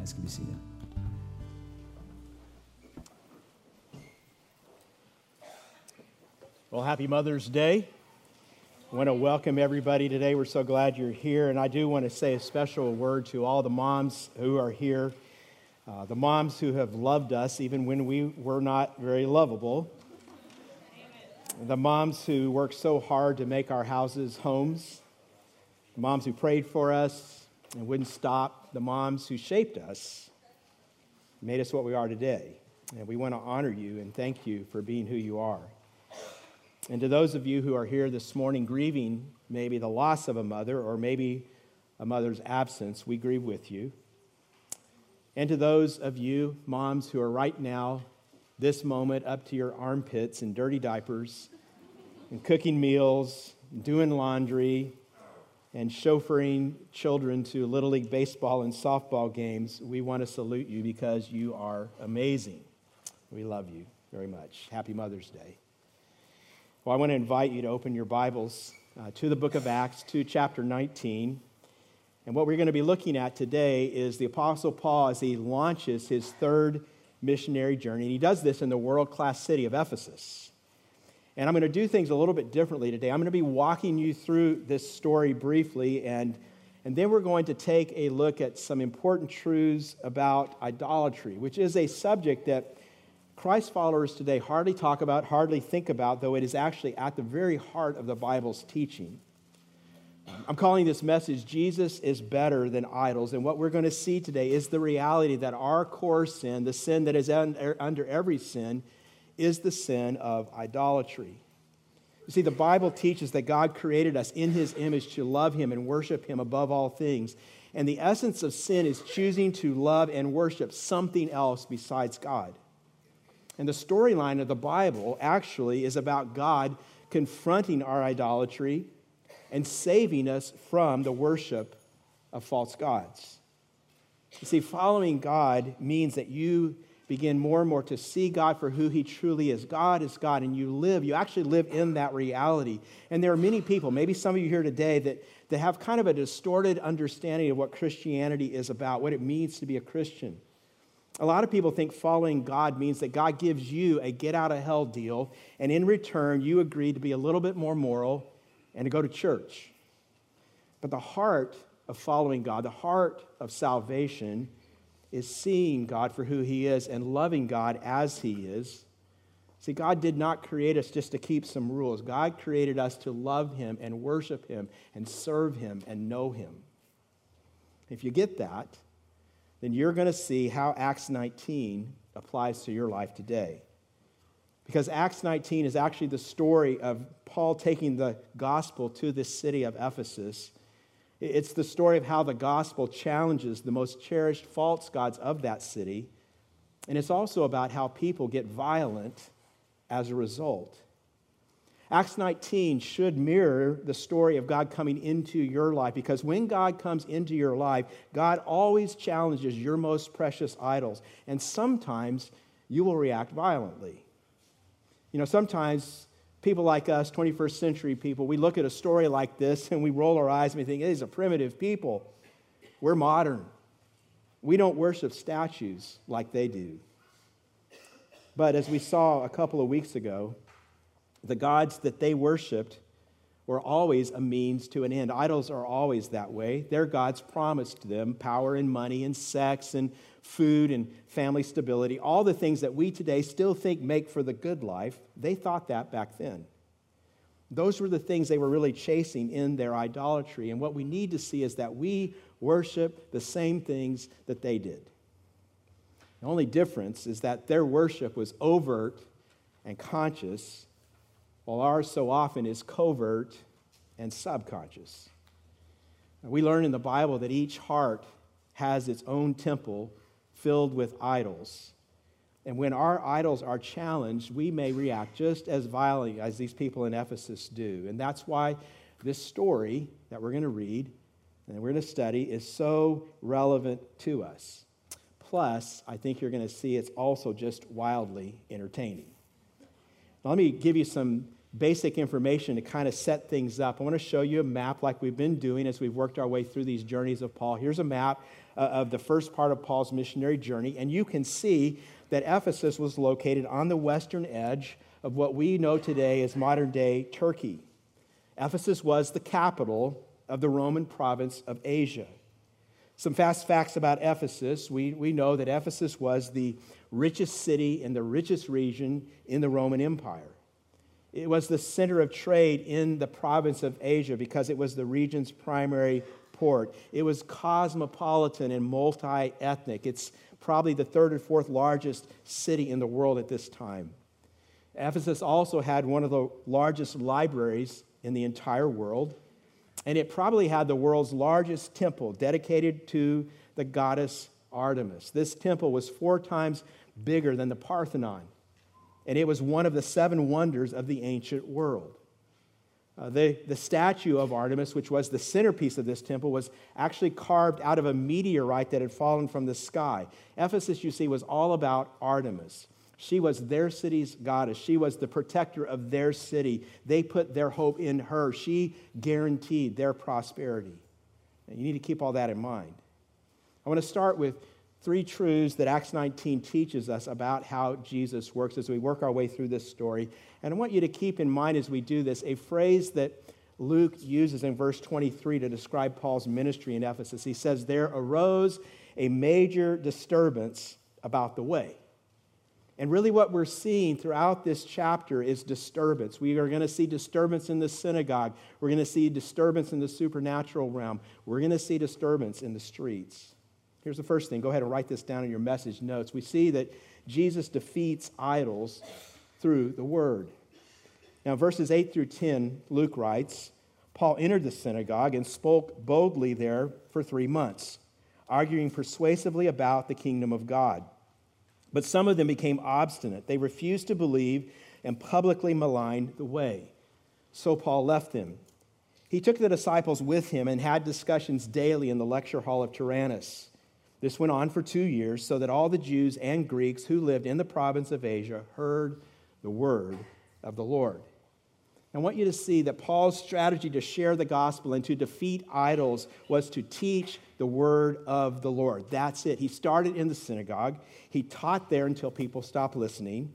guys can be seated. Well, happy Mother's Day. I want to welcome everybody today. We're so glad you're here. And I do want to say a special word to all the moms who are here, uh, the moms who have loved us even when we were not very lovable, the moms who worked so hard to make our houses homes, the moms who prayed for us and wouldn't stop, the moms who shaped us, made us what we are today. And we want to honor you and thank you for being who you are. And to those of you who are here this morning grieving maybe the loss of a mother or maybe a mother's absence, we grieve with you. And to those of you, moms, who are right now, this moment, up to your armpits in dirty diapers, and cooking meals, doing laundry, and chauffeuring children to Little League baseball and softball games, we want to salute you because you are amazing. We love you very much. Happy Mother's Day. Well, I want to invite you to open your Bibles uh, to the book of Acts, to chapter 19. And what we're going to be looking at today is the Apostle Paul as he launches his third missionary journey. And he does this in the world class city of Ephesus. And I'm going to do things a little bit differently today. I'm going to be walking you through this story briefly, and, and then we're going to take a look at some important truths about idolatry, which is a subject that Christ followers today hardly talk about, hardly think about, though it is actually at the very heart of the Bible's teaching. I'm calling this message Jesus is better than idols. And what we're going to see today is the reality that our core sin, the sin that is er, under every sin, is the sin of idolatry. You see, the Bible teaches that God created us in his image to love him and worship him above all things. And the essence of sin is choosing to love and worship something else besides God. And the storyline of the Bible actually is about God confronting our idolatry and saving us from the worship of false gods. You see, following God means that you begin more and more to see God for who He truly is. God is God, and you live, you actually live in that reality. And there are many people, maybe some of you here today, that, that have kind of a distorted understanding of what Christianity is about, what it means to be a Christian. A lot of people think following God means that God gives you a get out of hell deal, and in return, you agree to be a little bit more moral and to go to church. But the heart of following God, the heart of salvation, is seeing God for who He is and loving God as He is. See, God did not create us just to keep some rules. God created us to love Him and worship Him and serve Him and know Him. If you get that, then you're going to see how Acts 19 applies to your life today. Because Acts 19 is actually the story of Paul taking the gospel to this city of Ephesus. It's the story of how the gospel challenges the most cherished false gods of that city. And it's also about how people get violent as a result. Acts 19 should mirror the story of God coming into your life because when God comes into your life, God always challenges your most precious idols. And sometimes you will react violently. You know, sometimes people like us, 21st century people, we look at a story like this and we roll our eyes and we think, these are primitive people. We're modern. We don't worship statues like they do. But as we saw a couple of weeks ago, the gods that they worshiped were always a means to an end. Idols are always that way. Their gods promised them power and money and sex and food and family stability, all the things that we today still think make for the good life. They thought that back then. Those were the things they were really chasing in their idolatry. And what we need to see is that we worship the same things that they did. The only difference is that their worship was overt and conscious, while ours so often is covert and subconscious. We learn in the Bible that each heart has its own temple filled with idols. And when our idols are challenged, we may react just as violently as these people in Ephesus do. And that's why this story that we're going to read and we're going to study is so relevant to us. Plus, I think you're going to see it's also just wildly entertaining. Now, let me give you some basic information to kind of set things up. I want to show you a map like we've been doing as we've worked our way through these journeys of Paul. Here's a map uh, of the first part of Paul's missionary journey, and you can see that Ephesus was located on the western edge of what we know today as modern day Turkey. Ephesus was the capital of the Roman province of Asia. Some fast facts about Ephesus. We, we know that Ephesus was the richest city in the richest region in the Roman Empire. It was the center of trade in the province of Asia because it was the region's primary port. It was cosmopolitan and multi ethnic. It's probably the third or fourth largest city in the world at this time. Ephesus also had one of the largest libraries in the entire world, and it probably had the world's largest temple dedicated to the goddess Artemis. This temple was four times bigger than the Parthenon and it was one of the seven wonders of the ancient world. Uh, the, the statue of Artemis, which was the centerpiece of this temple, was actually carved out of a meteorite that had fallen from the sky. Ephesus, you see, was all about Artemis. She was their city's goddess. She was the protector of their city. They put their hope in her. She guaranteed their prosperity. And you need to keep all that in mind. I want to start with three truths that Acts 19 teaches us about how Jesus works as we work our way through this story. And I want you to keep in mind as we do this a phrase that Luke uses in verse 23 to describe Paul's ministry in Ephesus. He says, There arose a major disturbance about the way. And really, what we're seeing throughout this chapter is disturbance. We are going to see disturbance in the synagogue. We're going to see disturbance in the supernatural realm. We're going to see disturbance in the streets. Here's the first thing. Go ahead and write this down in your message notes. We see that Jesus defeats idols through the word. Now, verses 8 through 10, Luke writes Paul entered the synagogue and spoke boldly there for three months, arguing persuasively about the kingdom of God. But some of them became obstinate. They refused to believe and publicly maligned the way. So Paul left them. He took the disciples with him and had discussions daily in the lecture hall of Tyrannus. This went on for two years, so that all the Jews and Greeks who lived in the province of Asia heard the word of the Lord. I want you to see that Paul's strategy to share the gospel and to defeat idols was to teach the word of the Lord. That's it. He started in the synagogue, he taught there until people stopped listening.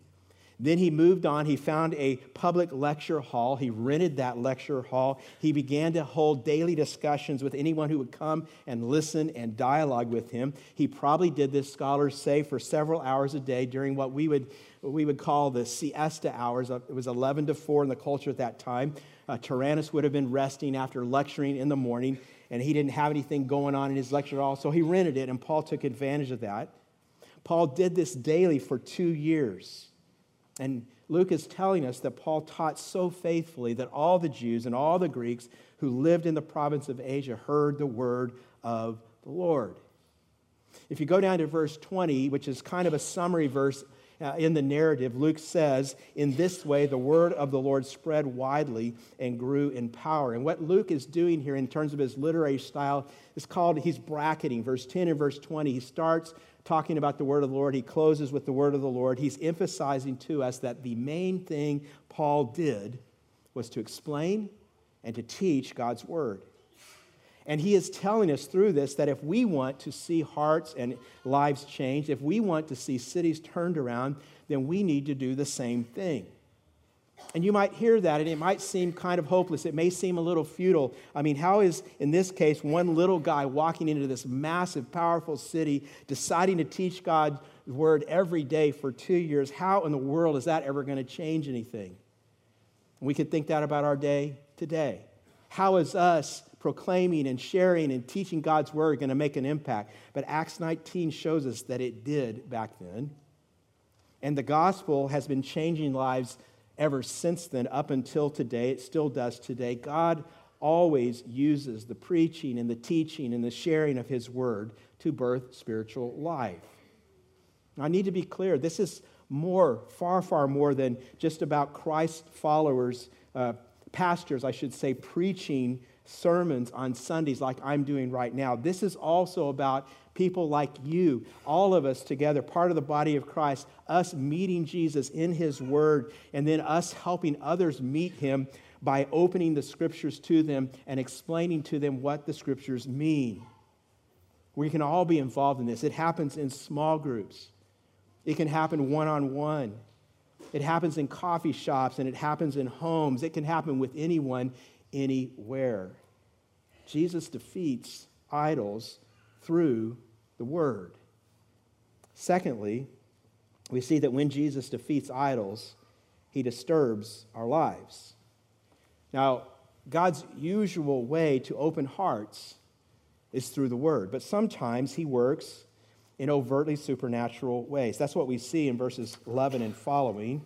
Then he moved on. He found a public lecture hall. He rented that lecture hall. He began to hold daily discussions with anyone who would come and listen and dialogue with him. He probably did this, scholars say, for several hours a day during what we would, what we would call the siesta hours. It was 11 to 4 in the culture at that time. Uh, Tyrannus would have been resting after lecturing in the morning, and he didn't have anything going on in his lecture hall, so he rented it, and Paul took advantage of that. Paul did this daily for two years. And Luke is telling us that Paul taught so faithfully that all the Jews and all the Greeks who lived in the province of Asia heard the word of the Lord. If you go down to verse 20, which is kind of a summary verse uh, in the narrative, Luke says, In this way, the word of the Lord spread widely and grew in power. And what Luke is doing here in terms of his literary style is called, he's bracketing. Verse 10 and verse 20, he starts talking about the word of the Lord. He closes with the word of the Lord. He's emphasizing to us that the main thing Paul did was to explain and to teach God's word. And he is telling us through this that if we want to see hearts and lives changed, if we want to see cities turned around, then we need to do the same thing. And you might hear that and it might seem kind of hopeless. It may seem a little futile. I mean, how is, in this case, one little guy walking into this massive, powerful city, deciding to teach God's word every day for two years? How in the world is that ever going to change anything? We could think that about our day today. How is us proclaiming and sharing and teaching God's word going to make an impact? But Acts 19 shows us that it did back then. And the gospel has been changing lives ever since then, up until today. It still does today. God always uses the preaching and the teaching and the sharing of His word to birth spiritual life. Now, I need to be clear this is more, far, far more than just about Christ followers, uh, pastors, I should say, preaching sermons on Sundays like I'm doing right now. This is also about people like you, all of us together, part of the body of Christ, us meeting Jesus in his word, and then us helping others meet him by opening the scriptures to them and explaining to them what the scriptures mean. We can all be involved in this. It happens in small groups, it can happen one on one. It happens in coffee shops and it happens in homes. It can happen with anyone, anywhere. Jesus defeats idols through the Word. Secondly, we see that when Jesus defeats idols, he disturbs our lives. Now, God's usual way to open hearts is through the Word, but sometimes he works in overtly supernatural ways. That's what we see in verses 11 and following.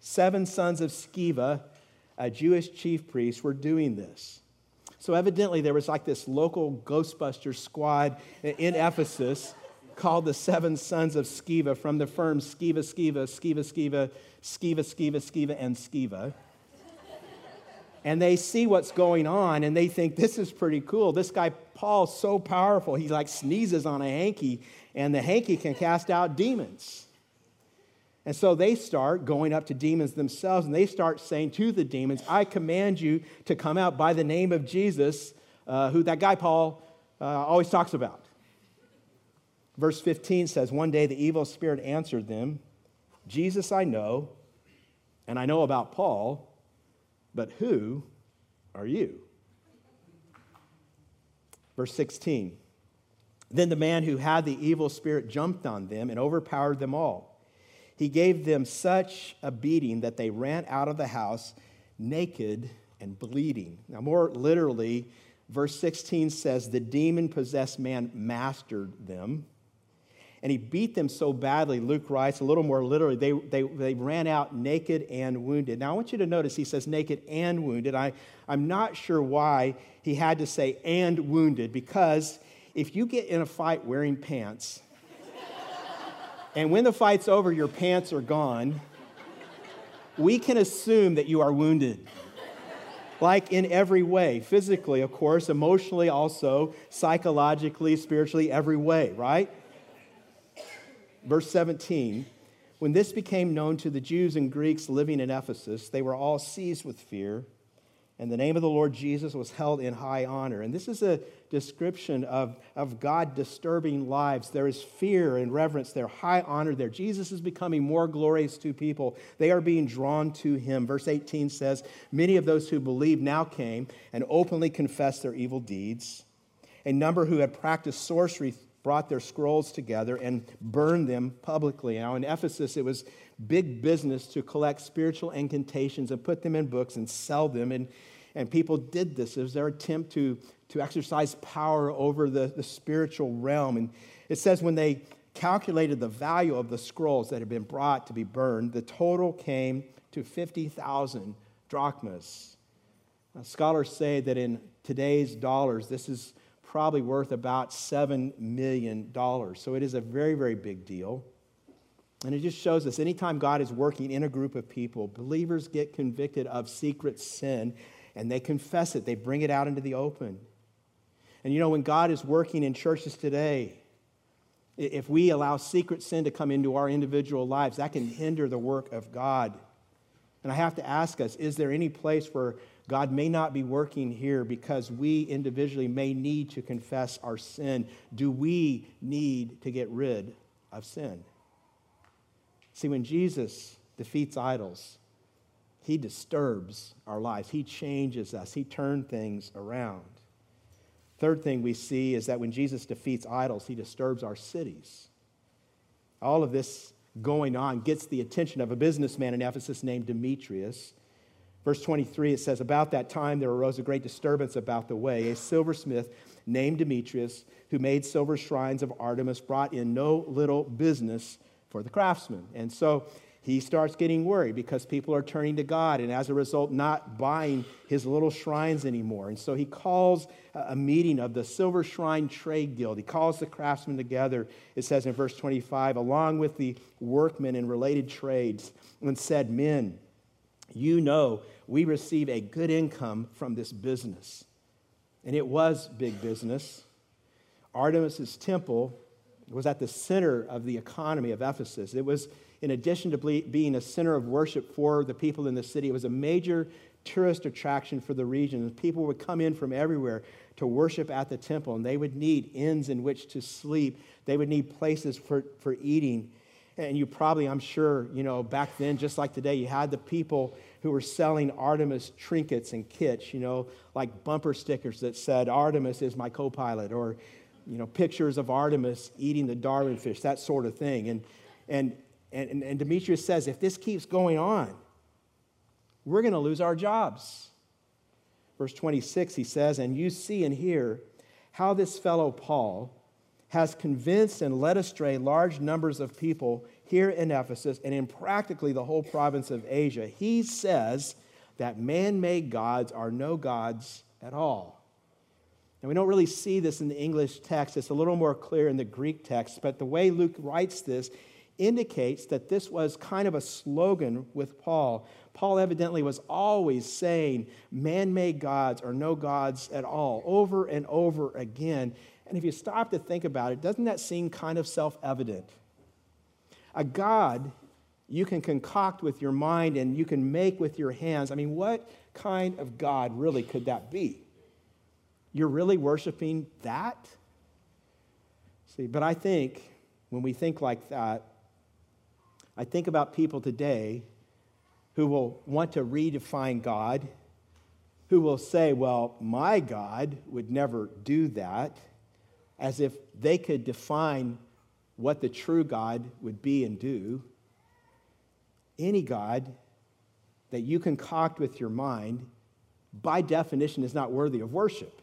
Seven sons of Sceva, a Jewish chief priest, were doing this. So evidently, there was like this local Ghostbuster squad in Ephesus called the Seven Sons of Sceva from the firm Sceva, Sceva, Sceva, Sceva, Sceva, Sceva, Sceva, and Sceva. And they see what's going on and they think this is pretty cool. This guy, Paul's so powerful. He like sneezes on a hanky and the hanky can cast out demons. And so they start going up to demons themselves and they start saying to the demons, I command you to come out by the name of Jesus, uh, who that guy Paul uh, always talks about. Verse 15 says, One day the evil spirit answered them, Jesus I know, and I know about Paul, but who are you? Verse 16 Then the man who had the evil spirit jumped on them and overpowered them all he gave them such a beating that they ran out of the house naked and bleeding. Now, more literally, verse 16 says, The demon possessed man mastered them. And he beat them so badly, Luke writes a little more literally, they, they, they ran out naked and wounded. Now, I want you to notice he says naked and wounded. I, I'm not sure why he had to say and wounded, because if you get in a fight wearing pants, and when the fight's over, your pants are gone, we can assume that you are wounded. Like in every way, physically, of course, emotionally, also, psychologically, spiritually, every way, right? Verse 17 When this became known to the Jews and Greeks living in Ephesus, they were all seized with fear and the name of the Lord Jesus was held in high honor. And this is a description of, of God disturbing lives. There is fear and reverence there, high honor there. Jesus is becoming more glorious to people. They are being drawn to him. Verse 18 says, Many of those who believed now came and openly confessed their evil deeds. A number who had practiced sorcery brought their scrolls together and burned them publicly. Now, in Ephesus, it was big business to collect spiritual incantations and put them in books and sell them. And and people did this. It was their attempt to, to exercise power over the, the spiritual realm. And it says when they calculated the value of the scrolls that had been brought to be burned, the total came to 50,000 drachmas. Now, scholars say that in today's dollars, this is probably worth about $7 million. So it is a very, very big deal. And it just shows us anytime God is working in a group of people, believers get convicted of secret sin and they confess it, they bring it out into the open. And you know, when God is working in churches today, if we allow secret sin to come into our individual lives, that can hinder the work of God. And I have to ask us is there any place where God may not be working here because we individually may need to confess our sin? Do we need to get rid of sin? See, when Jesus defeats idols, he disturbs our lives. He changes us. He turns things around. Third thing we see is that when Jesus defeats idols, he disturbs our cities. All of this going on gets the attention of a businessman in Ephesus named Demetrius, Verse 23, it says, About that time there arose a great disturbance about the way. A silversmith named Demetrius, who made silver shrines of Artemis, brought in no little business for the craftsmen. And so he starts getting worried because people are turning to God and as a result not buying his little shrines anymore. And so he calls a meeting of the Silver Shrine Trade Guild. He calls the craftsmen together, it says in verse 25, along with the workmen in related trades, and said, Men, you know we receive a good income from this business. And it was big business. Artemis's temple was at the center of the economy of Ephesus. It was, in addition to being a center of worship for the people in the city, it was a major tourist attraction for the region. People would come in from everywhere to worship at the temple, and they would need inns in which to sleep. They would need places for, for eating. And you probably, I'm sure, you know, back then, just like today, you had the people who were selling Artemis trinkets and kits, you know, like bumper stickers that said, Artemis is my co pilot, or, you know, pictures of Artemis eating the Darwin fish, that sort of thing. And, and, and, and Demetrius says, if this keeps going on, we're going to lose our jobs. Verse 26, he says, And you see and hear how this fellow Paul has convinced and led astray large numbers of people here in Ephesus and in practically the whole province of Asia. He says that man made gods are no gods at all. Now, we don't really see this in the English text. It's a little more clear in the Greek text, but the way Luke writes this indicates that this was kind of a slogan with Paul. Paul evidently was always saying, man made gods or no gods at all, over and over again. And if you stop to think about it, doesn't that seem kind of self evident? A God you can concoct with your mind and you can make with your hands. I mean, what kind of God really could that be? You're really worshiping that? See, but I think when we think like that, I think about people today who will want to redefine God, who will say, well, my God would never do that as if they could define what the true God would be and do. Any God that you concoct with your mind, by definition, is not worthy of worship.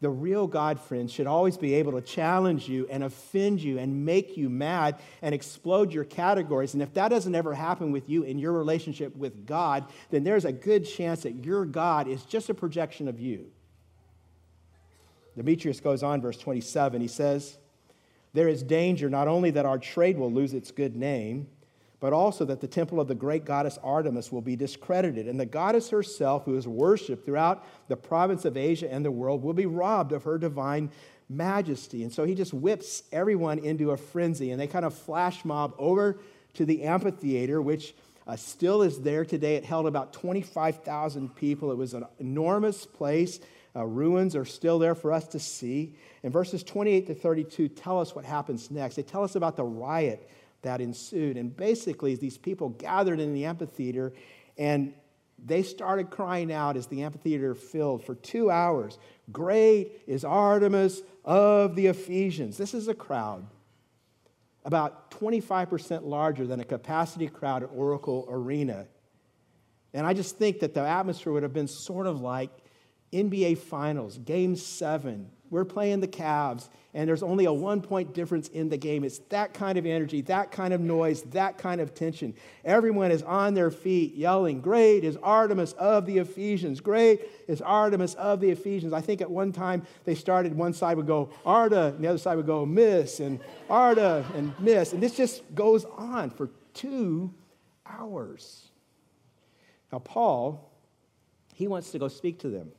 The real God, friends, should always be able to challenge you and offend you and make you mad and explode your categories. And if that doesn't ever happen with you in your relationship with God, then there's a good chance that your God is just a projection of you. Demetrius goes on, verse 27. He says, There is danger not only that our trade will lose its good name, but also that the temple of the great goddess Artemis will be discredited, and the goddess herself, who is worshiped throughout the province of Asia and the world, will be robbed of her divine majesty. And so he just whips everyone into a frenzy, and they kind of flash mob over to the amphitheater, which uh, still is there today. It held about 25,000 people. It was an enormous place. Uh, ruins are still there for us to see. And verses 28 to 32 tell us what happens next. They tell us about the riot that ensued. And basically, these people gathered in the amphitheater and they started crying out as the amphitheater filled for two hours Great is Artemis of the Ephesians. This is a crowd about 25% larger than a capacity crowd at Oracle Arena. And I just think that the atmosphere would have been sort of like NBA Finals, Game 7. We're playing the Cavs, and there's only a one point difference in the game. It's that kind of energy, that kind of noise, that kind of tension. Everyone is on their feet yelling, Great is Artemis of the Ephesians. Great is Artemis of the Ephesians. I think at one time they started, one side would go Arda, and the other side would go Miss, and Arda, and Miss. And this just goes on for two hours. Now, Paul, he wants to go speak to them.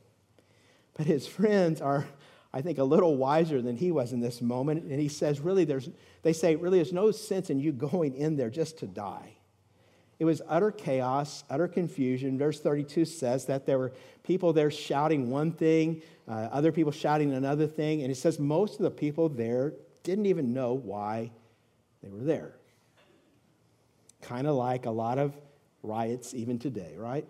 But his friends are, I think, a little wiser than he was in this moment. And he says, really, there's, they say, really, there's no sense in you going in there just to die. It was utter chaos, utter confusion. Verse 32 says that there were people there shouting one thing, uh, other people shouting another thing. And it says most of the people there didn't even know why they were there. Kind of like a lot of riots even today, right?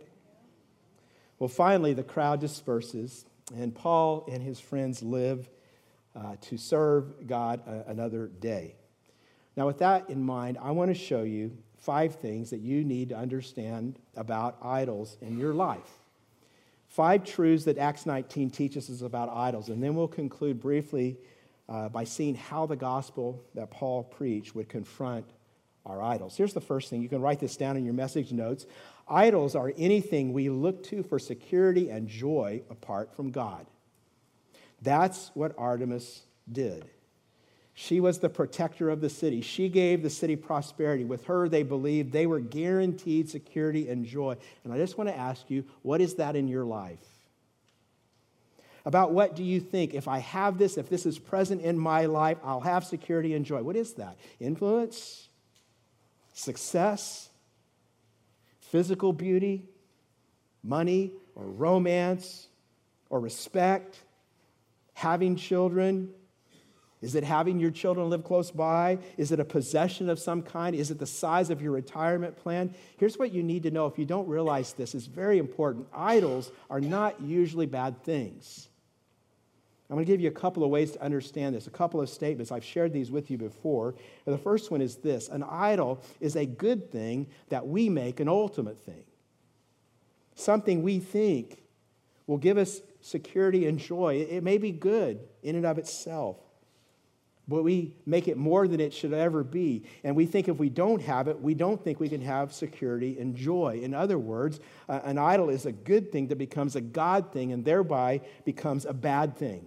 Well, finally, the crowd disperses. And Paul and his friends live uh, to serve God a- another day. Now, with that in mind, I want to show you five things that you need to understand about idols in your life. Five truths that Acts 19 teaches us about idols. And then we'll conclude briefly uh, by seeing how the gospel that Paul preached would confront our idols. Here's the first thing. You can write this down in your message notes. Idols are anything we look to for security and joy apart from God. That's what Artemis did. She was the protector of the city. She gave the city prosperity. With her, they believed they were guaranteed security and joy. And I just want to ask you, what is that in your life? About what do you think? If I have this, if this is present in my life, I'll have security and joy. What is that? Influence? Success? Physical beauty? Money? Or romance? Or respect? Having children? Is it having your children live close by? Is it a possession of some kind? Is it the size of your retirement plan? Here's what you need to know if you don't realize this, it's very important. Idols are not usually bad things. I'm going to give you a couple of ways to understand this, a couple of statements. I've shared these with you before. The first one is this an idol is a good thing that we make an ultimate thing, something we think will give us security and joy. It may be good in and of itself but we make it more than it should ever be. And we think if we don't have it, we don't think we can have security and joy. In other words, an idol is a good thing that becomes a God thing and thereby becomes a bad thing.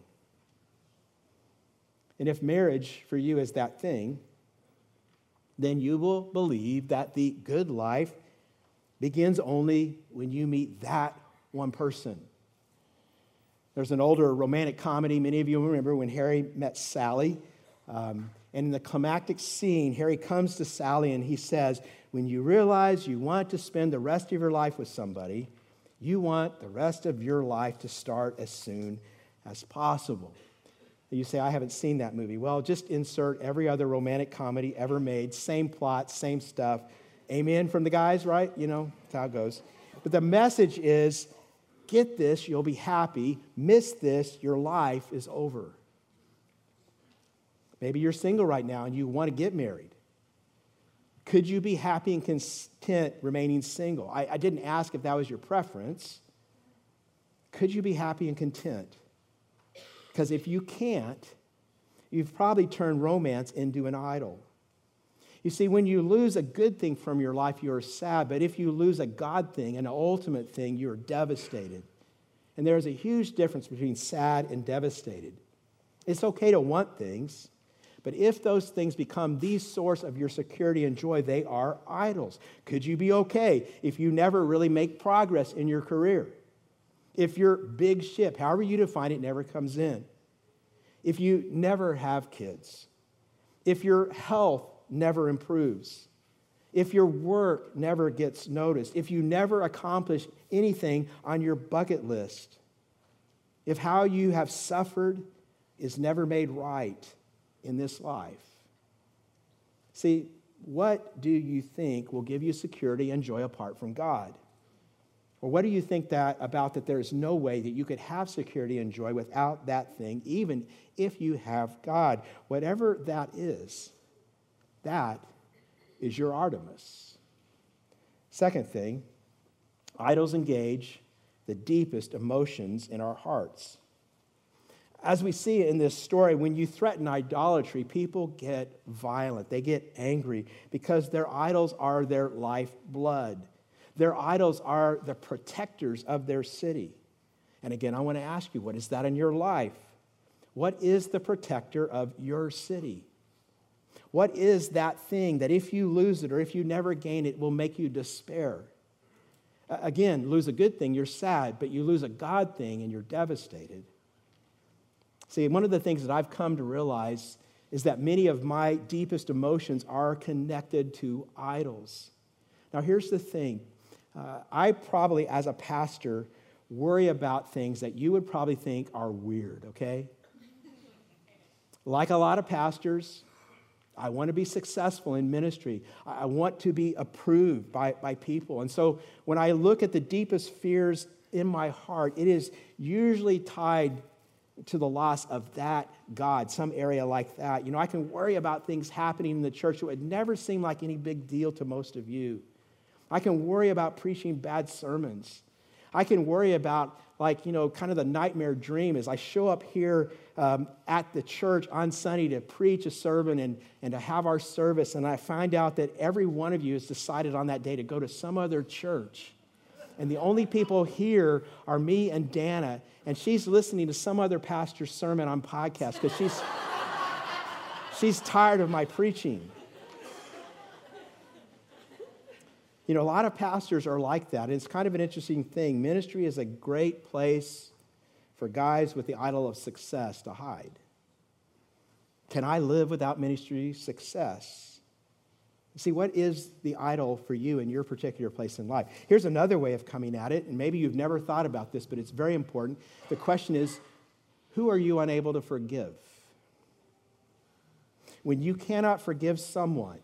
And if marriage for you is that thing, then you will believe that the good life begins only when you meet that one person. There's an older romantic comedy, many of you remember when Harry met Sally. Um, and in the climactic scene, Harry comes to Sally and he says, When you realize you want to spend the rest of your life with somebody, you want the rest of your life to start as soon as possible. You say, I haven't seen that movie. Well, just insert every other romantic comedy ever made, same plot, same stuff. Amen from the guys, right? You know, that's how it goes. But the message is get this, you'll be happy. Miss this, your life is over. Maybe you're single right now and you want to get married. Could you be happy and content remaining single? I, I didn't ask if that was your preference. Could you be happy and content? Because if you can't, you've probably turned romance into an idol. You see, when you lose a good thing from your life, you're sad. But if you lose a God thing, an ultimate thing, you're devastated. And there's a huge difference between sad and devastated. It's okay to want things, but if those things become the source of your security and joy, they are idols. Could you be okay if you never really make progress in your career? If your big ship, however you define it, never comes in? If you never have kids? If your health never improves? If your work never gets noticed? If you never accomplish anything on your bucket list? If how you have suffered is never made right? in this life. See, what do you think will give you security and joy apart from God? Or what do you think that about that there's no way that you could have security and joy without that thing, even if you have God? Whatever that is, that is your Artemis. Second thing, idols engage the deepest emotions in our hearts. As we see in this story, when you threaten idolatry, people get violent. They get angry because their idols are their lifeblood. Their idols are the protectors of their city. And again, I want to ask you, what is that in your life? What is the protector of your city? What is that thing that if you lose it or if you never gain it will make you despair? Again, lose a good thing, you're sad, but you lose a God thing and you're devastated. See, one of the things that I've come to realize is that many of my deepest emotions are connected to idols. Now, here's the thing uh, I probably, as a pastor, worry about things that you would probably think are weird, okay? like a lot of pastors, I want to be successful in ministry. I want to be approved by, by people. And so when I look at the deepest fears in my heart, it is usually tied to the loss of that God, some area like that. You know, I can worry about things happening in the church that would never seem like any big deal to most of you. I can worry about preaching bad sermons. I can worry about, like, you know, kind of the nightmare dream as I show up here um, at the church on Sunday to preach a sermon and, and to have our service, and I find out that every one of you has decided on that day to go to some other church. And the only people here are me and Dana, and she's listening to some other pastor's sermon on podcast because she's, she's tired of my preaching. You know, a lot of pastors are like that. It's kind of an interesting thing. Ministry is a great place for guys with the idol of success to hide. Can I live without ministry success? See, what is the idol for you in your particular place in life? Here's another way of coming at it, and maybe you've never thought about this, but it's very important. The question is who are you unable to forgive? When you cannot forgive someone,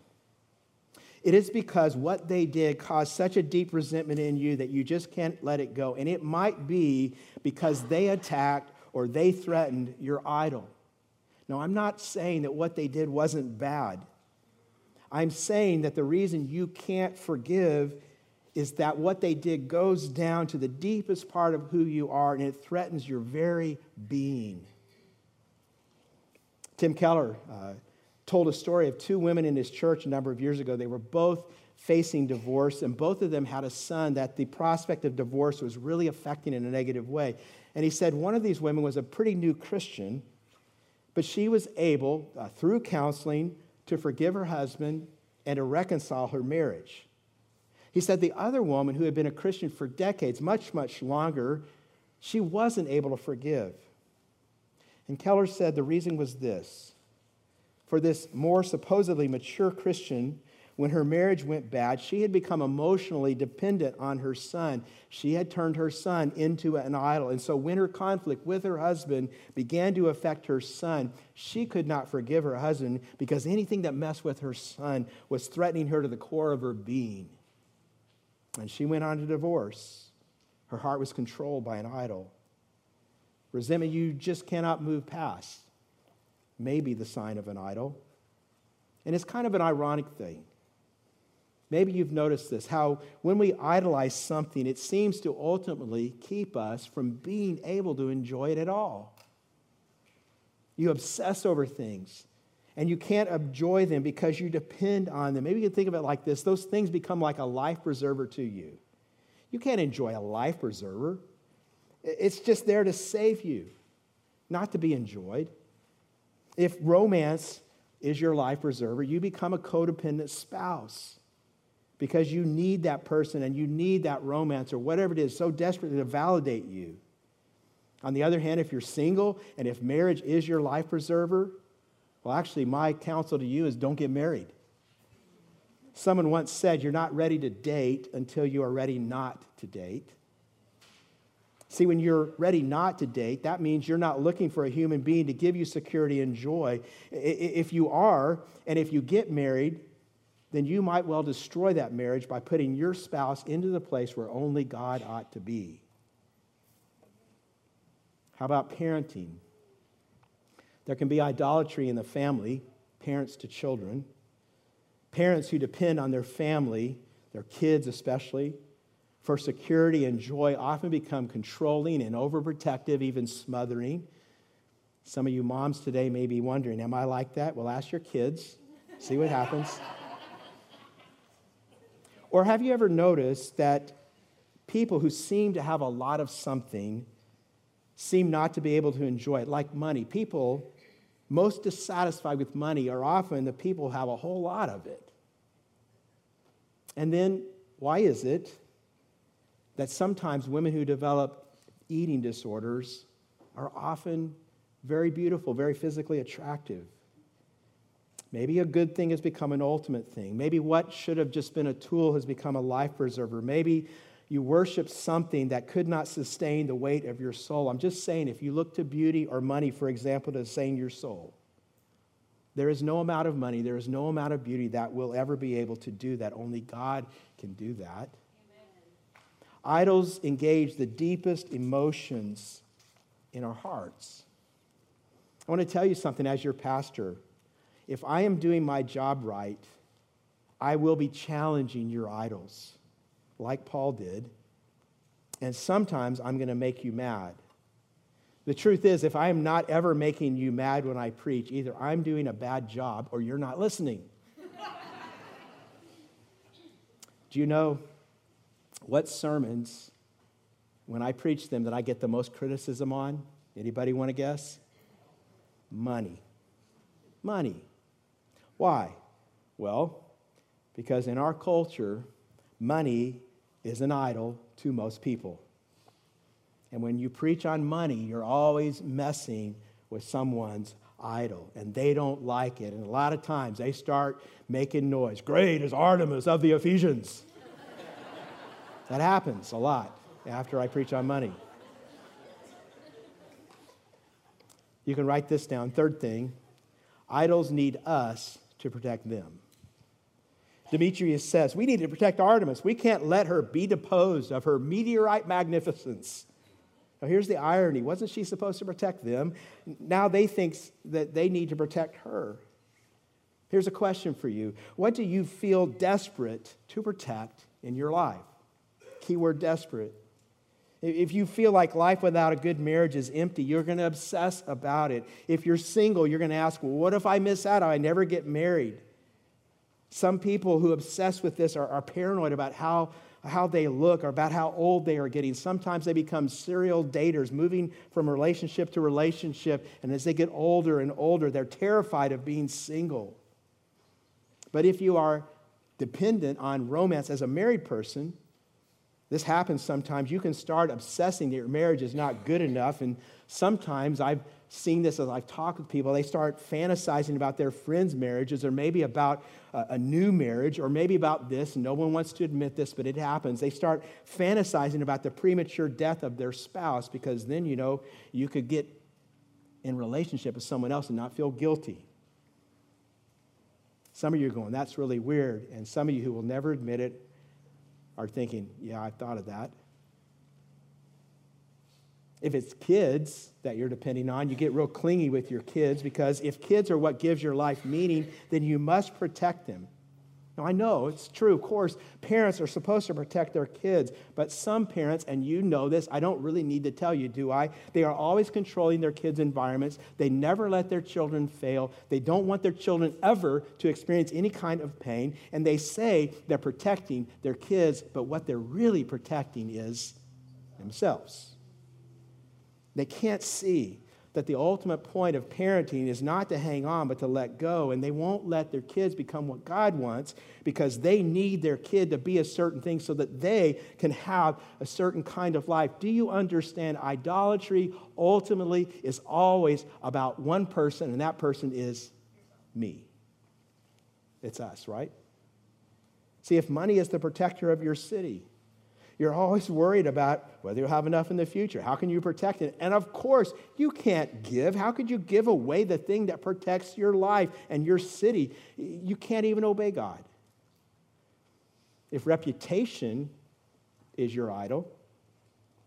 it is because what they did caused such a deep resentment in you that you just can't let it go. And it might be because they attacked or they threatened your idol. Now, I'm not saying that what they did wasn't bad. I'm saying that the reason you can't forgive is that what they did goes down to the deepest part of who you are and it threatens your very being. Tim Keller, uh, told a story of two women in his church a number of years ago. They were both facing divorce, and both of them had a son that the prospect of divorce was really affecting in a negative way. And he said one of these women was a pretty new Christian, but she was able, uh, through counseling, to forgive her husband and to reconcile her marriage. He said the other woman, who had been a Christian for decades, much, much longer, she wasn't able to forgive. And Keller said the reason was this for this more supposedly mature Christian, when her marriage went bad, she had become emotionally dependent on her son. She had turned her son into an idol. And so, when her conflict with her husband began to affect her son, she could not forgive her husband because anything that messed with her son was threatening her to the core of her being. And she went on to divorce. Her heart was controlled by an idol. Resentment you just cannot move past may be the sign of an idol. And it's kind of an ironic thing. Maybe you've noticed this how when we idolize something, it seems to ultimately keep us from being able to enjoy it at all. You obsess over things and you can't enjoy them because you depend on them. Maybe you can think of it like this those things become like a life preserver to you. You can't enjoy a life preserver, it's just there to save you, not to be enjoyed. If romance is your life preserver, you become a codependent spouse because you need that person and you need that romance or whatever it is so desperately to validate you. On the other hand, if you're single and if marriage is your life preserver, well, actually, my counsel to you is don't get married. Someone once said, You're not ready to date until you are ready not to date. See, when you're ready not to date, that means you're not looking for a human being to give you security and joy. If you are, and if you get married, then you might well destroy that marriage by putting your spouse into the place where only God ought to be. How about parenting? There can be idolatry in the family, parents to children. Parents who depend on their family, their kids especially, for security and joy often become controlling and overprotective, even smothering. Some of you moms today may be wondering, Am I like that? Well, ask your kids, see what happens. or have you ever noticed that people who seem to have a lot of something seem not to be able to enjoy it, like money? People most dissatisfied with money are often the people who have a whole lot of it. And then, why is it that sometimes women who develop eating disorders are often very beautiful, very physically attractive. Maybe a good thing has become an ultimate thing. Maybe what should have just been a tool has become a life preserver. Maybe you worship something that could not sustain the weight of your soul. I'm just saying, if you look to beauty or money, for example, to sustain your soul, there is no amount of money, there is no amount of beauty that will ever be able to do that. Only God can do that. Idols engage the deepest emotions in our hearts. I want to tell you something as your pastor. If I am doing my job right, I will be challenging your idols, like Paul did. And sometimes I'm going to make you mad. The truth is, if I am not ever making you mad when I preach, either I'm doing a bad job or you're not listening. Do you know what sermons, when I preach them, that I get the most criticism on? Anybody want to guess? Money. Money. Why? Well, because in our culture, money is an idol to most people. And when you preach on money, you're always messing with someone's idol, and they don't like it. And a lot of times they start making noise. Great is Artemis of the Ephesians. That happens a lot after I preach on money. You can write this down. Third thing idols need us to protect them. Demetrius says, We need to protect Artemis. We can't let her be deposed of her meteorite magnificence. Now, here's the irony wasn't she supposed to protect them? Now they think that they need to protect her. Here's a question for you What do you feel desperate to protect in your life? Keyword desperate. If you feel like life without a good marriage is empty, you're going to obsess about it. If you're single, you're going to ask, well, what if I miss out? I never get married. Some people who obsess with this are, are paranoid about how, how they look or about how old they are getting. Sometimes they become serial daters, moving from relationship to relationship. And as they get older and older, they're terrified of being single. But if you are dependent on romance as a married person, this happens sometimes. You can start obsessing that your marriage is not good enough. And sometimes I've seen this as I've talked with people. They start fantasizing about their friends' marriages or maybe about a, new marriage or maybe about this. No one wants to admit this, but it happens. They start fantasizing about the premature death of their spouse because then, you know, you could get in relationship with someone else and not feel guilty. Some of you are going, that's really weird. And some of you who will never admit it are thinking, yeah, I thought of that. If it's kids that you're depending on, you get real clingy with your kids because if kids are what gives your life meaning, then you must protect them. Now, I know it's true, of course, parents are supposed to protect their kids, but some parents, and you know this, I don't really need to tell you, do I? They are always controlling their kids' environments. They never let their children fail. They don't want their children ever to experience any kind of pain. And they say they're protecting their kids, but what they're really protecting is themselves. They can't see that the ultimate point of parenting is not to hang on, but to let go. And they won't let their kids become what God wants because they need their kid to be a certain thing so that they can have a certain kind of life. Do you understand? Idolatry ultimately is always about one person, and that person is me. It's us, right? See, if money is the protector of your city, you're always worried about whether you'll have enough in the future. How can you protect it? And of course, you can't give. How could you give away the thing that protects your life and your city? You can't even obey God. If reputation is your idol,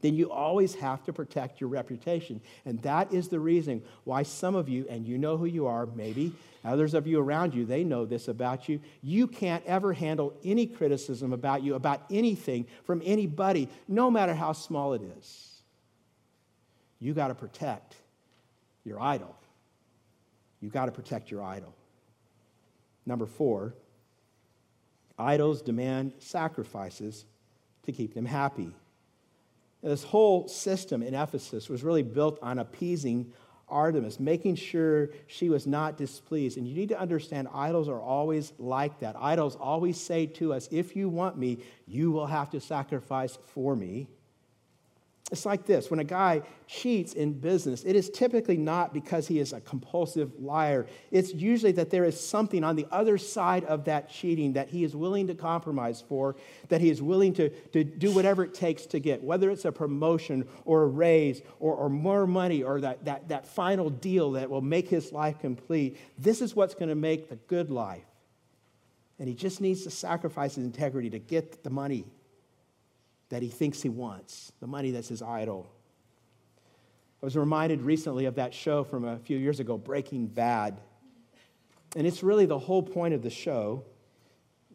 then you always have to protect your reputation. And that is the reason why some of you, and you know who you are, maybe others of you around you, they know this about you. You can't ever handle any criticism about you, about anything from anybody, no matter how small it is. You got to protect your idol. You got to protect your idol. Number four, idols demand sacrifices to keep them happy. This whole system in Ephesus was really built on appeasing Artemis, making sure she was not displeased. And you need to understand, idols are always like that. Idols always say to us, if you want me, you will have to sacrifice for me. It's like this when a guy cheats in business, it is typically not because he is a compulsive liar. It's usually that there is something on the other side of that cheating that he is willing to compromise for, that he is willing to, to do whatever it takes to get, whether it's a promotion or a raise or, or more money or that, that, that final deal that will make his life complete. This is what's going to make the good life. And he just needs to sacrifice his integrity to get the money that he thinks he wants, the money that's his idol. I was reminded recently of that show from a few years ago, Breaking Bad. And it's really the whole point of the show.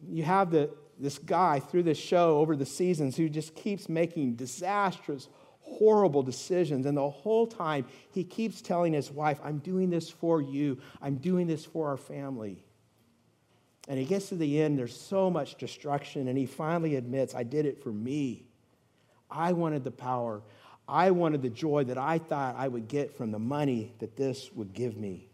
You have the, this guy through this show over the seasons who just keeps making disastrous, horrible decisions. And the whole time, he keeps telling his wife, I'm doing this for you, I'm doing this for our family. And he gets to the end, there's so much destruction, and he finally admits, I did it for me. I wanted the power. I wanted the joy that I thought I would get from the money that this would give me.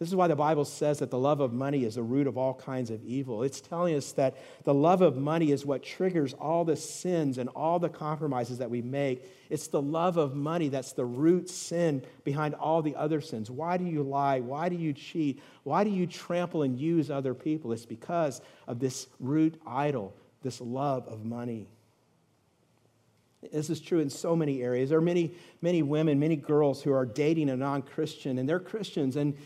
This is why the Bible says that the love of money is the root of all kinds of evil. It's telling us that the love of money is what triggers all the sins and all the compromises that we make. It's the love of money that's the root sin behind all the other sins. Why do you lie? Why do you cheat? Why do you trample and use other people? It's because of this root idol, this love of money. This is true in so many areas. There are many, many women, many girls who are dating a non Christian, and they're Christians, and,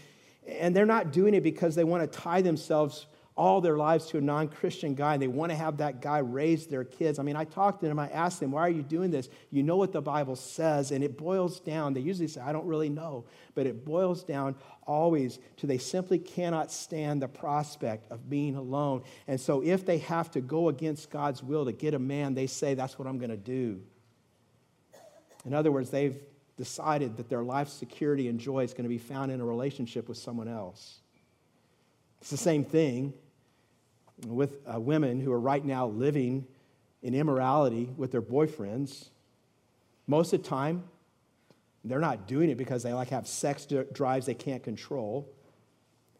and they're not doing it because they want to tie themselves all their lives to a non Christian guy, and they want to have that guy raise their kids. I mean, I talked to them, I asked them, Why are you doing this? You know what the Bible says, and it boils down. They usually say, I don't really know, but it boils down always to they simply cannot stand the prospect of being alone. And so, if they have to go against God's will to get a man, they say, That's what I'm going to do. In other words, they've decided that their life security and joy is going to be found in a relationship with someone else. It's the same thing with uh, women who are right now living in immorality with their boyfriends. Most of the time, they're not doing it because they like have sex drives they can't control.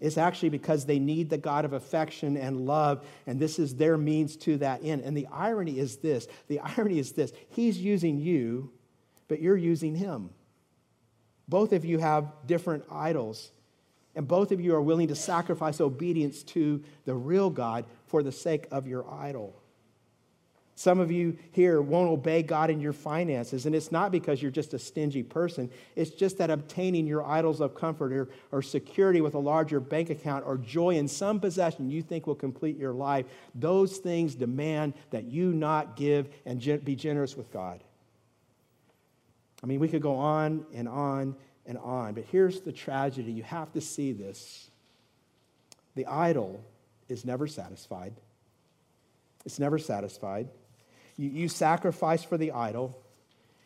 It's actually because they need the God of affection and love, and this is their means to that end. And the irony is this the irony is this He's using you, but you're using Him. Both of you have different idols, and both of you are willing to sacrifice obedience to the real God for the sake of your idol. Some of you here won't obey God in your finances, and it's not because you're just a stingy person. It's just that obtaining your idols of comfort or, or, security with a larger bank account or joy in some possession you think will complete your life, those things demand that you not give and be generous with God. I mean, we could go on and on and on, but here's the tragedy. You have to see this. The idol is never satisfied. It's never satisfied. You, you sacrifice for the idol,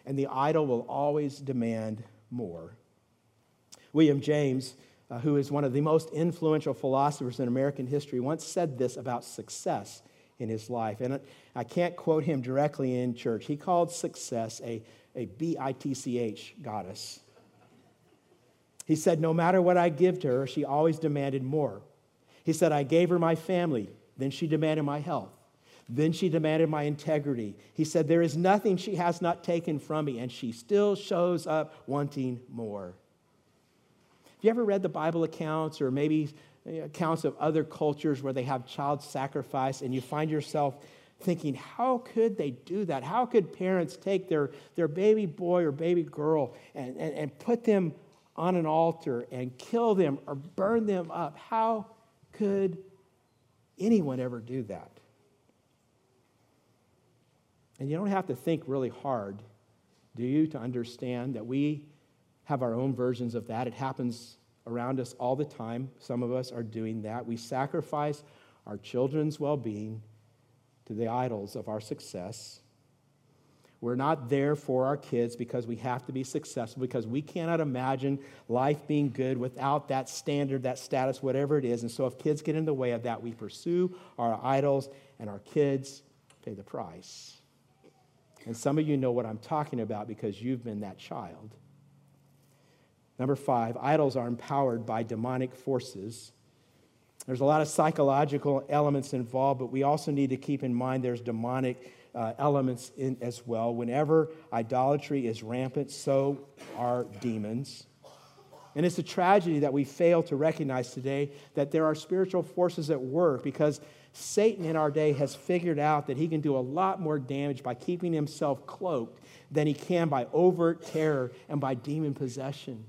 and the idol will always demand more. William James, uh, who is one of the most influential philosophers in American history, once said this about success in his life. And I can't quote him directly in church. He called success a, a B I T C H goddess. He said, No matter what I give to her, she always demanded more. He said, I gave her my family, then she demanded my health. Then she demanded my integrity. He said, There is nothing she has not taken from me, and she still shows up wanting more. Have you ever read the Bible accounts or maybe accounts of other cultures where they have child sacrifice, and you find yourself thinking, How could they do that? How could parents take their, their baby boy or baby girl and, and, and put them on an altar and kill them or burn them up? How could anyone ever do that? And you don't have to think really hard, do you, to understand that we have our own versions of that. It happens around us all the time. Some of us are doing that. We sacrifice our children's well being to the idols of our success. We're not there for our kids because we have to be successful, because we cannot imagine life being good without that standard, that status, whatever it is. And so, if kids get in the way of that, we pursue our idols, and our kids pay the price. And some of you know what I'm talking about because you've been that child. Number five, idols are empowered by demonic forces. There's a lot of psychological elements involved, but we also need to keep in mind there's demonic uh, elements in as well. Whenever idolatry is rampant, so are demons. And it's a tragedy that we fail to recognize today that there are spiritual forces at work because Satan in our day has figured out that he can do a lot more damage by keeping himself cloaked than he can by overt terror and by demon possession.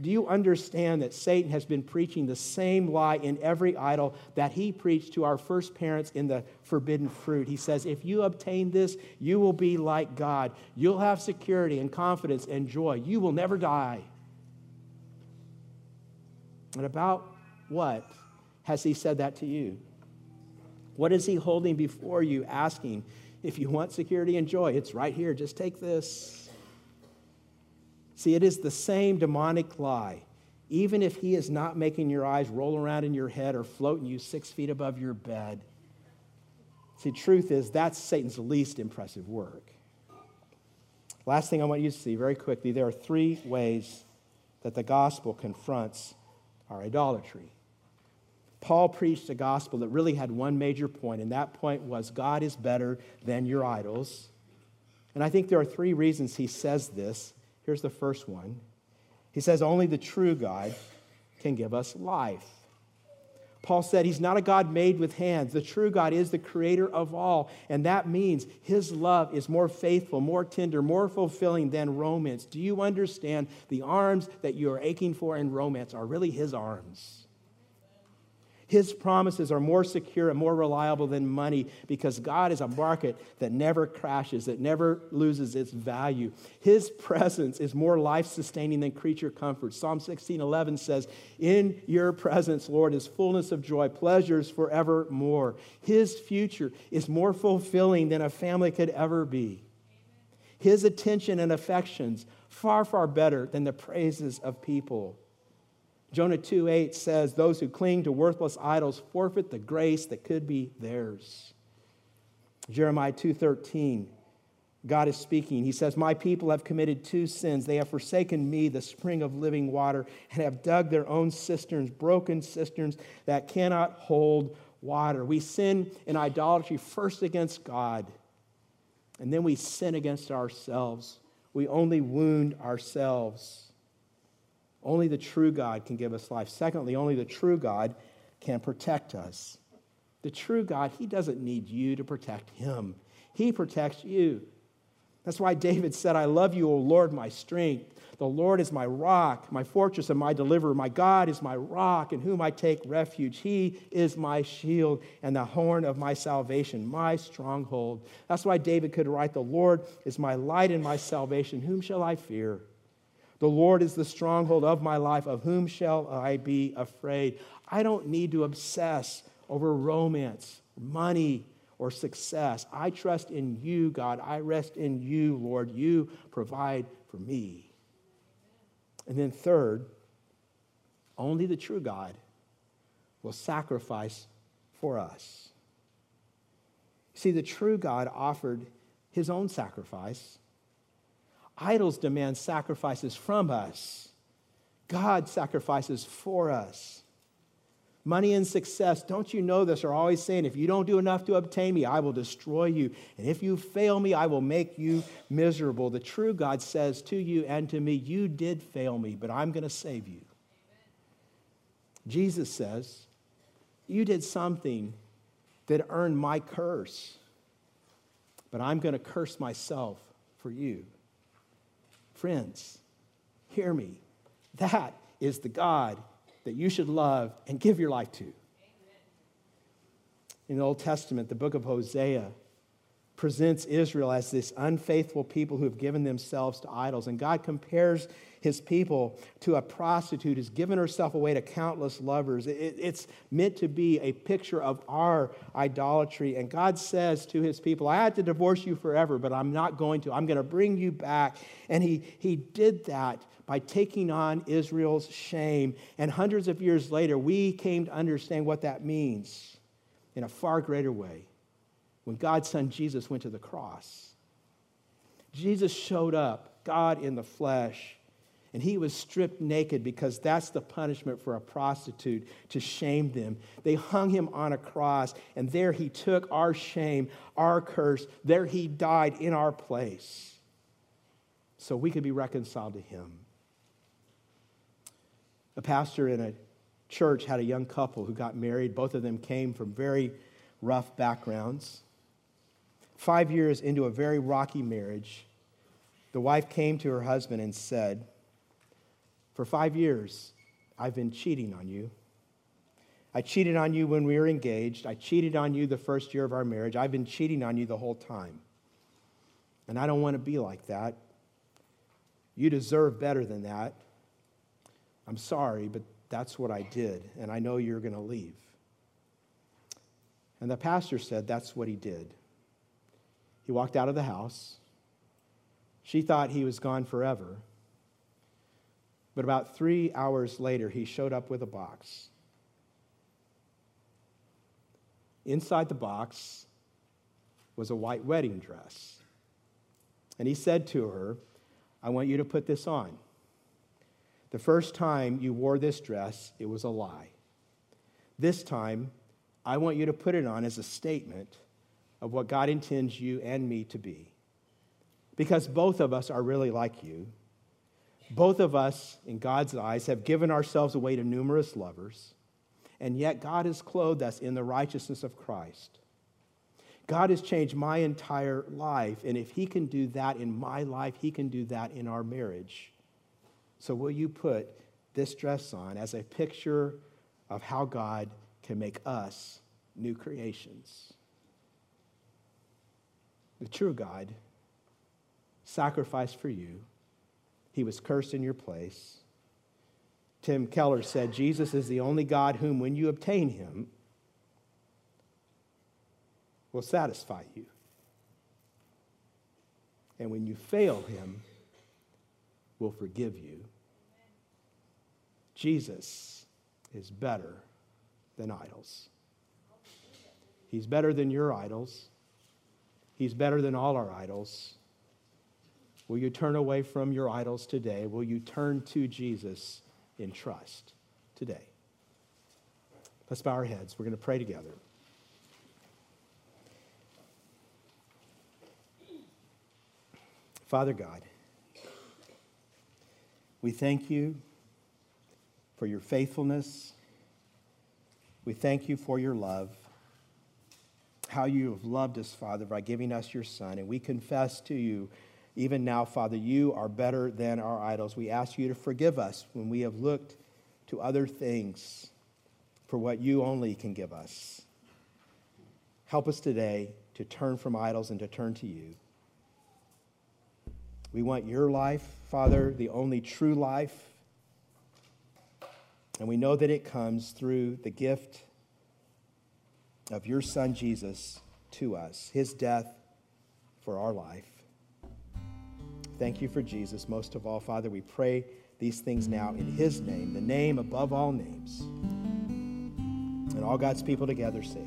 Do you understand that Satan has been preaching the same lie in every idol that he preached to our first parents in the forbidden fruit? He says, If you obtain this, you will be like God. You'll have security and confidence and joy. You will never die. And about what has he said that to you? What is he holding before you, asking, if you want security and joy, it's right here. Just take this. See, it is the same demonic lie. Even if he is not making your eyes roll around in your head or floating you six feet above your bed. See, truth is, that's Satan's least impressive work. Last thing I want you to see very quickly there are three ways that the gospel confronts our idolatry. Paul preached a gospel that really had one major point, and that point was God is better than your idols. And I think there are three reasons he says this. Here's the first one He says, Only the true God can give us life. Paul said he's not a God made with hands. The true God is the creator of all. And that means his love is more faithful, more tender, more fulfilling than romance. Do you understand? The arms that you are aching for in romance are really his arms. His promises are more secure and more reliable than money because God is a market that never crashes, that never loses its value. His presence is more life sustaining than creature comfort. Psalm 16 11 says, In your presence, Lord, is fullness of joy, pleasures forevermore. His future is more fulfilling than a family could ever be. His attention and affections far, far better than the praises of people. Jonah 2 8 says, Those who cling to worthless idols forfeit the grace that could be theirs. Jeremiah 2:13 God is speaking. He says, My people have committed two sins. They have forsaken me, the spring of living water, and have dug their own cisterns, broken cisterns that cannot hold water. We sin in idolatry first against God, and then we sin against ourselves. We only wound ourselves. Only the true God can give us life. Secondly, only the true God can protect us. The true God, He doesn't need you to protect Him, He protects you. That's why David said, I love you, O Lord, my strength. The Lord is my rock, my fortress, and my deliverer. My God is my rock, in whom I take refuge. He is my shield and the horn of my salvation, my stronghold. That's why David could write, The Lord is my light and my salvation. Whom shall I fear? The Lord is the stronghold of my life. Of whom shall I be afraid? I don't need to obsess over romance, money, or success. I trust in you, God. I rest in you, Lord. You provide for me. And then, third, only the true God will sacrifice for us. See, the true God offered his own sacrifice Idols demand sacrifices from us. God sacrifices for us. Money and success, don't you know this, are always saying, if you don't do enough to obtain me, I will destroy you. And if you fail me, I will make you miserable. The true God says to you and to me, You did fail me, but I'm going to save you. Jesus says, You did something that earned my curse, but I'm going to curse myself for you. Friends, hear me. That is the God that you should love and give your life to. In the Old Testament, the book of Hosea presents Israel as this unfaithful people who have given themselves to idols. And God compares his people to a prostitute who's given herself away to countless lovers. It's meant to be a picture of our idolatry. And God says to his people, I had to divorce you forever, but I'm not going to. I'm going to bring you back. And he, he did that by taking on Israel's shame. And hundreds of years later, we came to understand what that means in a far greater way when God's son Jesus went to the cross. Jesus showed up, God in the flesh and he was stripped naked because that's the punishment for a prostitute to shame them. They hung him on a cross, and there he took our shame, our curse. There he died in our place so we could be reconciled to him. A pastor in a church had a young couple who got married. Both of them came from very rough backgrounds. Five years into a very rocky marriage, the wife came to her husband and said, For five years, I've been cheating on you. I cheated on you when we were engaged. I cheated on you the first year of our marriage. I've been cheating on you the whole time. And I don't want to be like that. You deserve better than that. I'm sorry, but that's what I did, and I know you're going to leave. And the pastor said that's what he did. He walked out of the house. She thought he was gone forever. But about three hours later, he showed up with a box. Inside the box was a white wedding dress. And he said to her, I want you to put this on. The first time you wore this dress, it was a lie. This time, I want you to put it on as a statement of what God intends you and me to be. Because both of us are really like you. Both of us, in God's eyes, have given ourselves away to numerous lovers, and yet God has clothed us in the righteousness of Christ. God has changed my entire life, and if He can do that in my life, He can do that in our marriage. So, will you put this dress on as a picture of how God can make us new creations? The true God sacrificed for you, He was cursed in your place. Tim Keller said, Jesus is the only God whom, when you obtain Him, will satisfy you. And when you fail Him, will forgive you. Jesus is better than idols. He's better than your idols. He's better than all our idols. Will you turn away from your idols today? Will you turn to Jesus in trust today? Let's bow our heads. We're going to pray together. Father God, we thank you for your faithfulness. We thank you for your love, how you have loved us, Father, by giving us your Son. And we confess to you, even now, Father, you are better than our idols. We ask you to forgive us when we have looked to other things for what you only can give us. Help us today to turn from idols and to turn to you. We want your life, Father, the only true life. And we know that it comes through the gift of your Son Jesus to us, his death for our life. Thank you for Jesus. Most of all, Father, we pray these things now in his name, the name above all names. And all God's people together say,